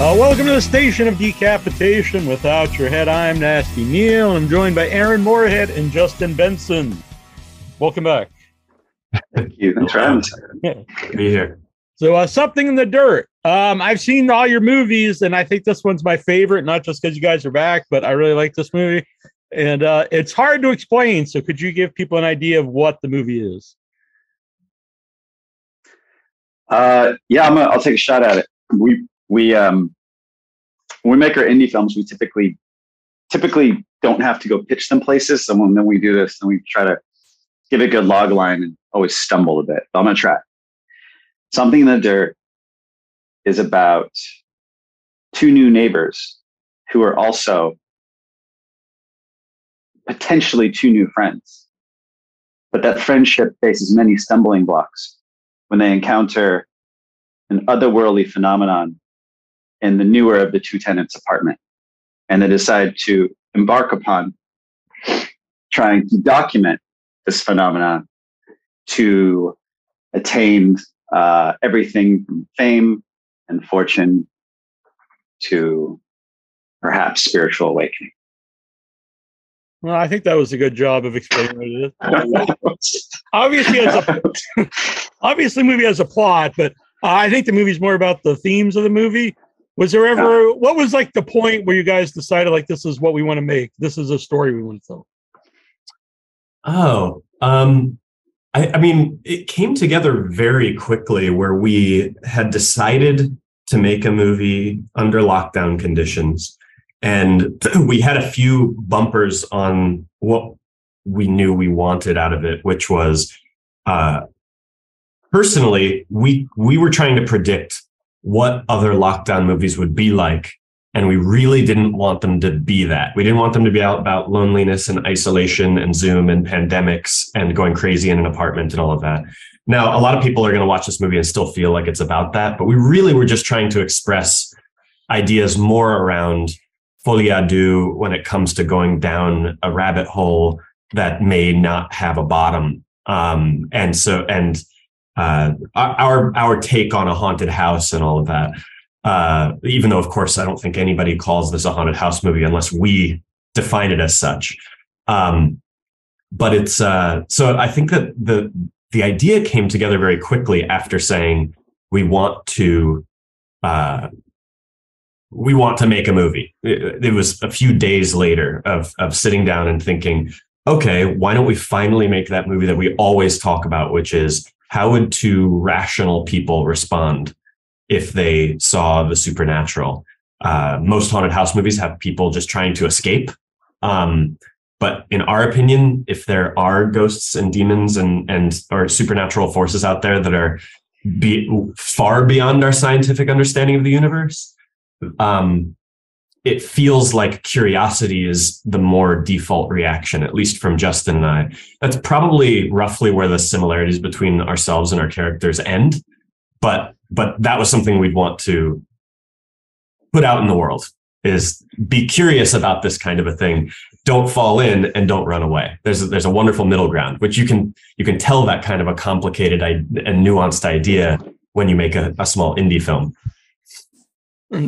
Uh, welcome to the station of decapitation without your head. I'm Nasty Neal, and I'm joined by Aaron Moorhead and Justin Benson. Welcome back. Thank you. Thanks for having me. Be here. So, uh, something in the dirt. Um, I've seen all your movies, and I think this one's my favorite. Not just because you guys are back, but I really like this movie, and uh, it's hard to explain. So, could you give people an idea of what the movie is? Uh, yeah, I'm. A, I'll take a shot at it. We we um, when we make our indie films, we typically typically don't have to go pitch them places. So when then we do this, and we try to give a good log line and always stumble a bit. But I'm gonna try. Something in the dirt is about two new neighbors who are also potentially two new friends. But that friendship faces many stumbling blocks when they encounter an otherworldly phenomenon in the newer of the two tenants apartment. And they decide to embark upon trying to document this phenomenon to attain uh, everything from fame and fortune to perhaps spiritual awakening. Well, I think that was a good job of explaining it. obviously, as a, obviously, movie has a plot, but I think the movie's more about the themes of the movie. Was there ever what was like the point where you guys decided like this is what we want to make? This is a story we want to tell. Oh, um, I, I mean, it came together very quickly where we had decided to make a movie under lockdown conditions. And we had a few bumpers on what we knew we wanted out of it, which was uh, personally, we we were trying to predict what other lockdown movies would be like. And we really didn't want them to be that. We didn't want them to be out about loneliness and isolation and Zoom and pandemics and going crazy in an apartment and all of that. Now, a lot of people are going to watch this movie and still feel like it's about that, but we really were just trying to express ideas more around folie à deux when it comes to going down a rabbit hole that may not have a bottom. Um, and so, and uh, our our take on a haunted house and all of that. Uh, even though, of course, I don't think anybody calls this a haunted house movie unless we define it as such. Um, but it's uh, so I think that the the idea came together very quickly after saying we want to uh, we want to make a movie. It, it, was a few days later of of sitting down and thinking, okay, why don't we finally make that movie that we always talk about, which is how would two rational people respond if they saw the supernatural? Uh, most haunted house movies have people just trying to escape. Um, but in our opinion, if there are ghosts and demons and and or supernatural forces out there that are be, far beyond our scientific understanding of the universe, um, it feels like curiosity is the more default reaction, at least from Justin and I. That's probably roughly where the similarities between ourselves and our characters end. But but that was something we'd want to put out in the world is be curious about this kind of a thing. Don't fall in and don't run away. There's a, there's a wonderful middle ground, which you can you can tell that kind of a complicated and nuanced idea when you make a, a small indie film.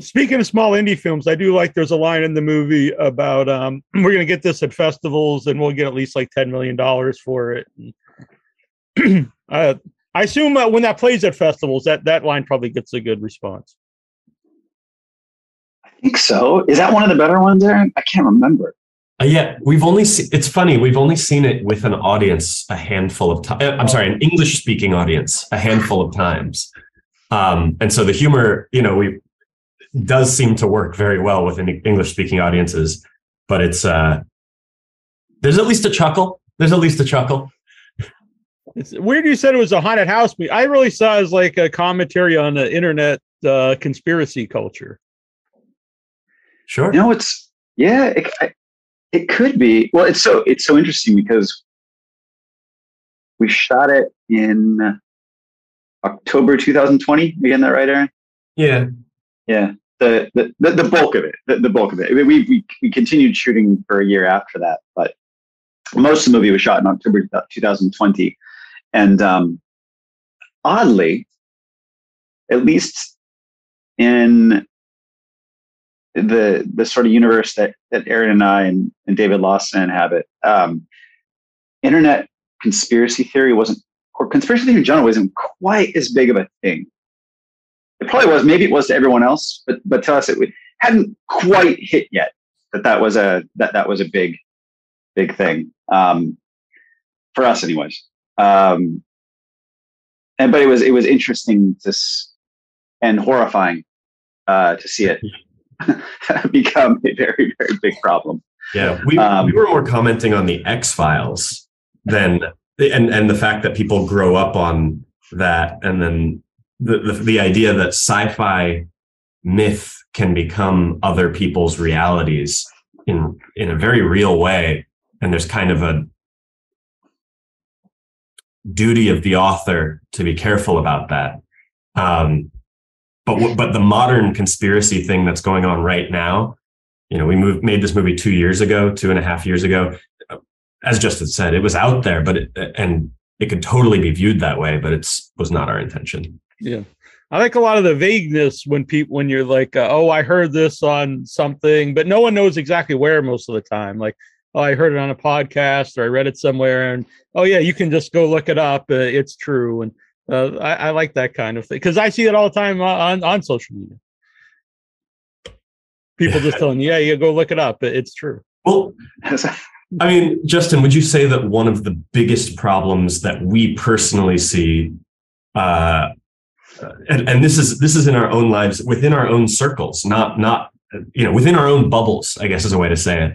Speaking of small indie films, I do like there's a line in the movie about um, we're going to get this at festivals and we'll get at least like $10 million for it. uh, I assume uh, when that plays at festivals, that, that line probably gets a good response. I think so. Is that one of the better ones, Aaron? I can't remember. Uh, yeah, we've only seen. It's funny. We've only seen it with an audience a handful of times. Uh, I'm sorry, an English speaking audience a handful of times. Um, and so the humor, you know, we does seem to work very well with English speaking audiences, but it's uh, there's at least a chuckle. There's at least a chuckle. It's weird you said it was a haunted house. I really saw it as like a commentary on the internet uh, conspiracy culture. Sure. You know, it's yeah, it, it could be. Well, it's so it's so interesting because we shot it in October 2020. Again, that right, Aaron? Yeah. Yeah the the, the bulk of it, the, the bulk of it. We, we we continued shooting for a year after that, but most of the movie was shot in October 2020, and um, oddly, at least in the the sort of universe that that Aaron and I and, and David Lawson inhabit. Um, internet conspiracy theory wasn't, or conspiracy theory in general wasn't quite as big of a thing. It probably was. Maybe it was to everyone else, but but to us, it hadn't quite hit yet that that was a that that was a big big thing um, for us, anyways. Um, and but it was it was interesting to s- and horrifying uh, to see it become a very very big problem. Yeah, we um, we were more commenting on the X Files than and and the fact that people grow up on that, and then the the, idea that sci-fi myth can become other people's realities in in a very real way, and there's kind of a duty of the author to be careful about that. Um, but but the modern conspiracy thing that's going on right now, you know, we moved made this movie two years ago, two and a half years ago. As Justin said, it was out there, but it, and it could totally be viewed that way, but it's was not our intention. Yeah. I like a lot of the vagueness when people when you're like, uh, oh, I heard this on something, but no one knows exactly where most of the time. Like, oh, I heard it on a podcast or I read it somewhere, and oh yeah, you can just go look it up. Uh, it's true, and uh, I, I, like that kind of thing because I see it all the time on on social media. People just telling yeah, you go look it up. It's true. Well, I mean, Justin, would you say that one of the biggest problems that we personally see, uh, and, and this is this is in our own lives, within our own circles, not not you know within our own bubbles, I guess is a way to say it,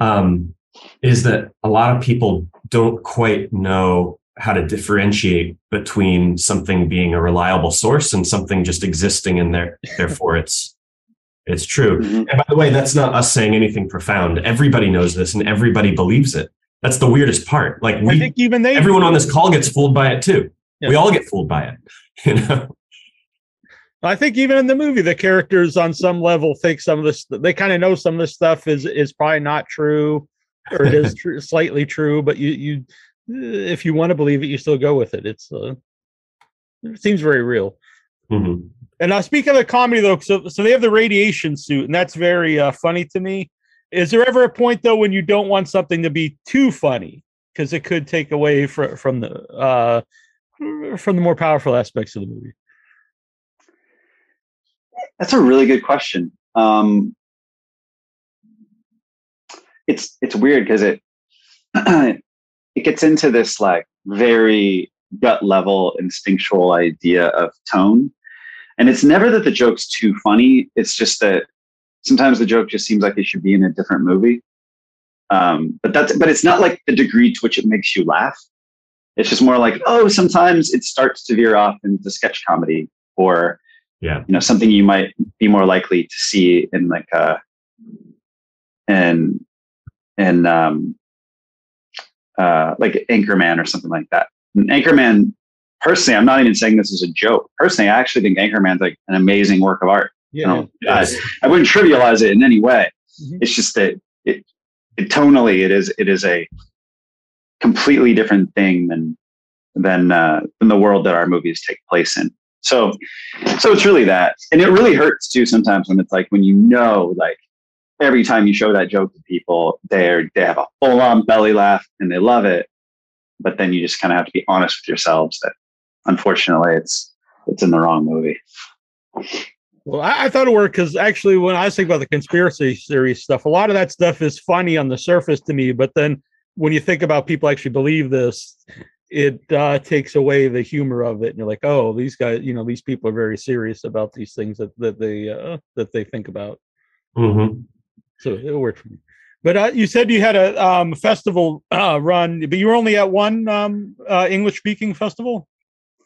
um, is that a lot of people don't quite know how to differentiate between something being a reliable source and something just existing in there therefore it's it's true. Mm-hmm. and by the way that's not us saying anything profound. Everybody knows this and everybody believes it. That's the weirdest part. Like we I think even they everyone on this call gets fooled by it too. Yeah. we all get fooled by it you know I think even in the movie, the characters on some level think some of this. They kind of know some of this stuff is is probably not true, or it is true, slightly true. But you you if you want to believe it, you still go with it. It's uh, it seems very real. Mm-hmm. And now, speaking of the comedy, though, so so they have the radiation suit, and that's very uh, funny to me. Is there ever a point though when you don't want something to be too funny because it could take away from from the uh, from the more powerful aspects of the movie? That's a really good question. Um, it's it's weird because it it gets into this like very gut level instinctual idea of tone. And it's never that the joke's too funny. It's just that sometimes the joke just seems like it should be in a different movie. Um, but that's but it's not like the degree to which it makes you laugh. It's just more like, oh, sometimes it starts to veer off into sketch comedy or yeah, you know, something you might be more likely to see in like a and and um uh, like Anchorman or something like that. And Anchorman, personally, I'm not even saying this as a joke. Personally, I actually think Anchorman's like an amazing work of art. Yeah, you know, I, I, wouldn't trivialize it in any way. Mm-hmm. It's just that it, it tonally it is it is a completely different thing than than uh, than the world that our movies take place in. So so it's really that, and it really hurts too sometimes when it's like when you know like every time you show that joke to people, they're they have a full on belly laugh and they love it. But then you just kind of have to be honest with yourselves that unfortunately it's it's in the wrong movie. Well, I, I thought it worked because actually, when I think about the conspiracy theory stuff, a lot of that stuff is funny on the surface to me. But then when you think about people actually believe this, it uh, takes away the humor of it, and you're like, oh, these guys, you know, these people are very serious about these things that that they uh, that they think about. Mm-hmm so it worked for me. But uh, you said you had a um, festival uh, run, but you were only at one um, uh, English speaking festival.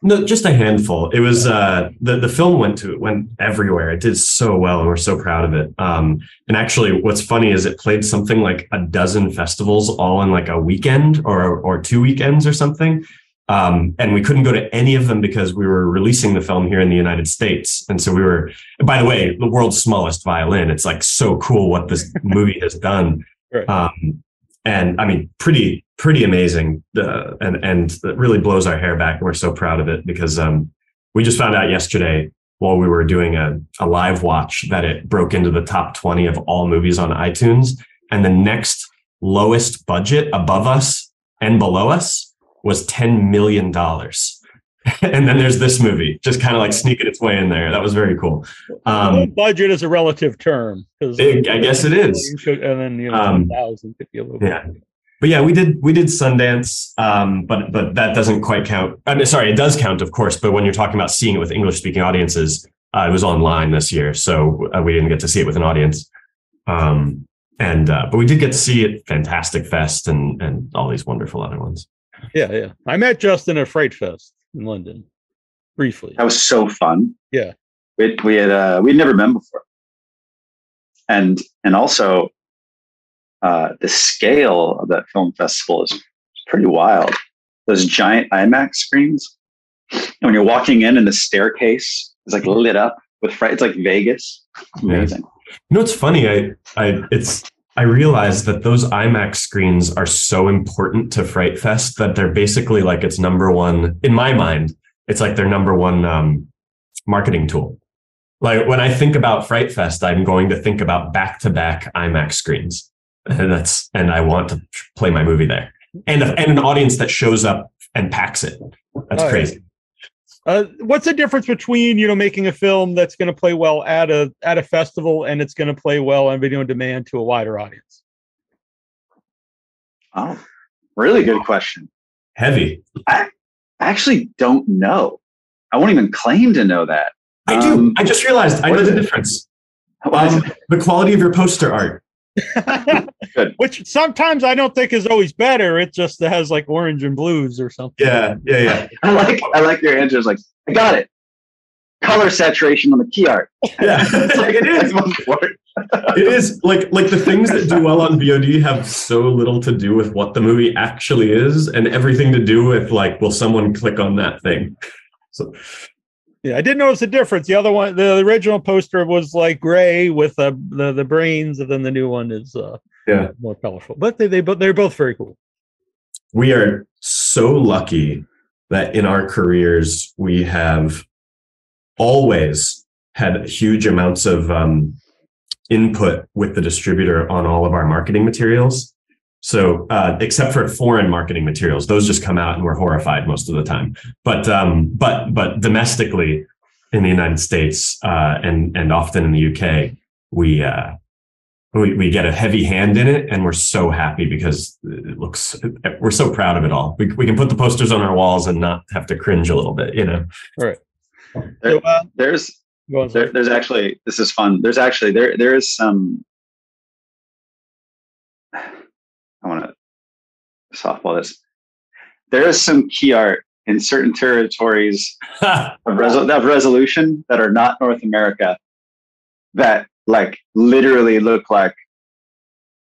No, just a handful. It was uh, the the film went to it went everywhere. It did so well, and we're so proud of it. Um, and actually, what's funny is it played something like a dozen festivals all in like a weekend or or two weekends or something. Um, and we couldn't go to any of them because we were releasing the film here in the United States. And so we were, by the way, the world's smallest violin. It's like so cool what this movie has done. Right. Um, and I mean, pretty, pretty amazing. Uh, and, and it really blows our hair back. And we're so proud of it because, um, we just found out yesterday while we were doing a, a live watch that it broke into the top 20 of all movies on iTunes. And the next lowest budget above us and below us was $10 million. and then there's this movie just kind of like sneaking its way in there. That was very cool. Um, budget is a relative term. because I guess it is. and then, you know, um, thousand could be a little yeah. Bit but yeah, we did we did Sundance, um, but but that doesn't quite count. I mean, sorry, it does count, of course. But when you're talking about seeing it with English speaking audiences, uh, it was online this year, so uh, we didn't get to see it with an audience. Um, and uh, but we did get to see it Fantastic Fest and and all these wonderful other ones. Yeah, yeah. I met Justin at Fright Fest in London briefly. That was so fun. Yeah, we we had uh, we'd never been before, and and also uh, the scale of that film festival is pretty wild. Those giant IMAX screens. And when you're walking in, and the staircase is like lit up with fright. It's like Vegas. It's amazing. Yeah. You know, it's funny. I, I, it's. I realized that those IMAX screens are so important to Fright Fest that they're basically like its number one in my mind. It's like their number one um, marketing tool. Like when I think about Fright Fest, I'm going to think about back to back IMAX screens and that's and I want to play my movie there, and and an audience that shows up and packs it. That's oh, crazy. Uh, what's the difference between you know making a film that's going to play well at a at a festival and it's going to play well on video on demand to a wider audience? Oh, really good question. Heavy. I actually don't know. I won't even claim to know that. I do. Um, I just realized I know the difference. Um, the quality of your poster art. Which sometimes I don't think is always better. It just has like orange and blues or something. Yeah, yeah, yeah. I like I like your answers. Like I got it. Color saturation on the key art. Yeah, like it is. it is like like the things that do well on VOD have so little to do with what the movie actually is, and everything to do with like, will someone click on that thing? So yeah, I did notice a difference. The other one, the original poster was like gray with uh, the the brains, and then the new one is uh, yeah more colorful. But they they but they're both very cool. We are so lucky that in our careers we have always had huge amounts of um, input with the distributor on all of our marketing materials. So, uh, except for foreign marketing materials, those just come out and we're horrified most of the time. But, um, but, but domestically in the United States uh, and and often in the UK, we, uh, we we get a heavy hand in it, and we're so happy because it looks. We're so proud of it all. We we can put the posters on our walls and not have to cringe a little bit, you know. All right. There, so, uh, there's there, there's actually this is fun. There's actually there there is some I want to softball this. There is some key art in certain territories of, resol- of resolution that are not North America that like literally look like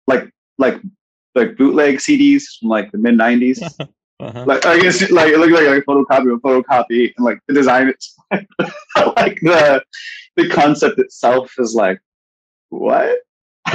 like like like bootleg CDs from like the mid '90s. Uh-huh. Like I guess like it looks like a photocopy of a photocopy, and like the design it's like the the concept itself is like what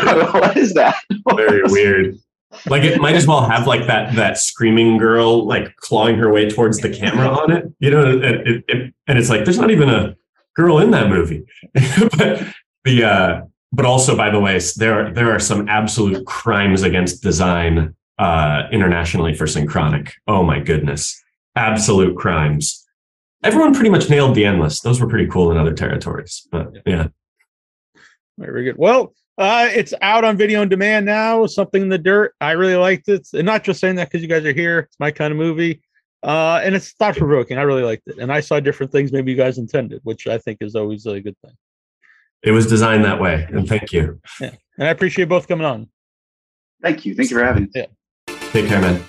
what is that? Very weird. Like it might as well have like that that screaming girl like clawing her way towards the camera on it, you know, and, it, it, and it's like there's not even a girl in that movie. but the uh, but also by the way, there there are some absolute crimes against design uh, internationally for synchronic. Oh my goodness, absolute crimes. Everyone pretty much nailed the endless. Those were pretty cool in other territories, but yeah. Very good. Well, uh, it's out on video on demand now. Something in the dirt. I really liked it, and not just saying that because you guys are here. It's my kind of movie, uh, and it's thought provoking. I really liked it, and I saw different things maybe you guys intended, which I think is always a good thing. It was designed that way, and thank you. Yeah, and I appreciate both coming on. Thank you. Thank you for having me. Yeah. Take care, man.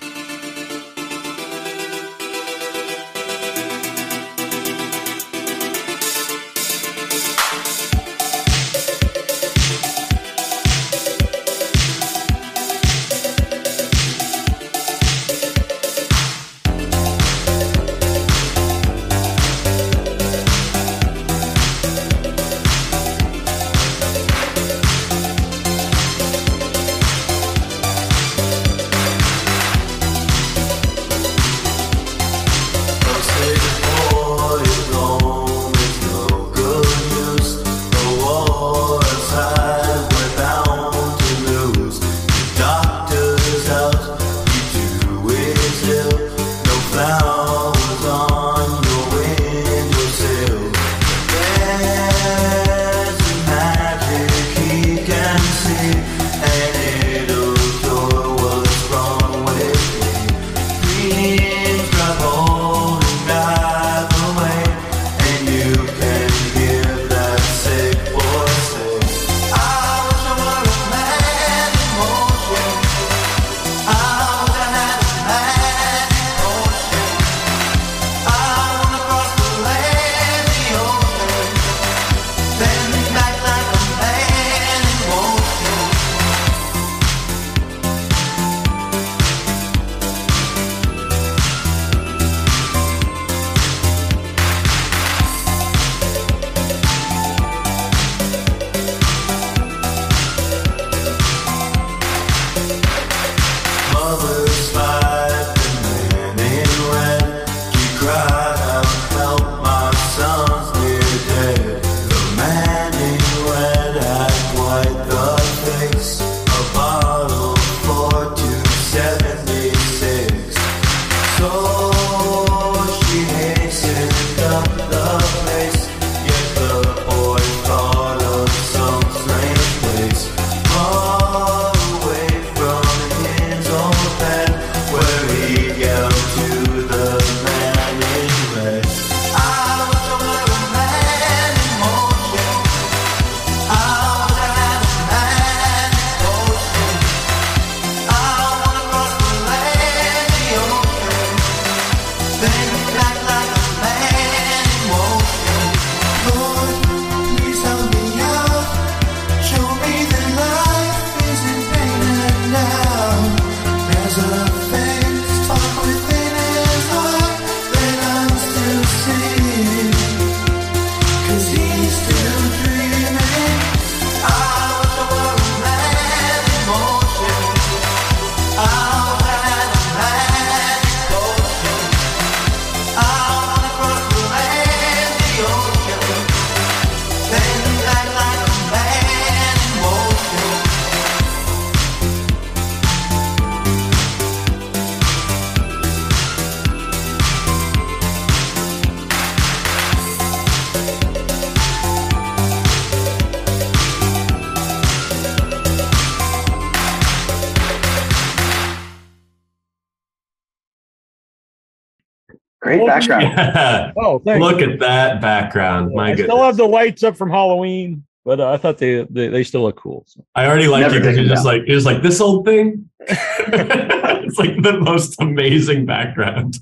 Great background. Yeah. Oh, thanks. Look at that background. My I goodness. still have the lights up from Halloween, but uh, I thought they, they they still look cool. So. I already like Never you because you're it just like you're just like this old thing. it's like the most amazing background.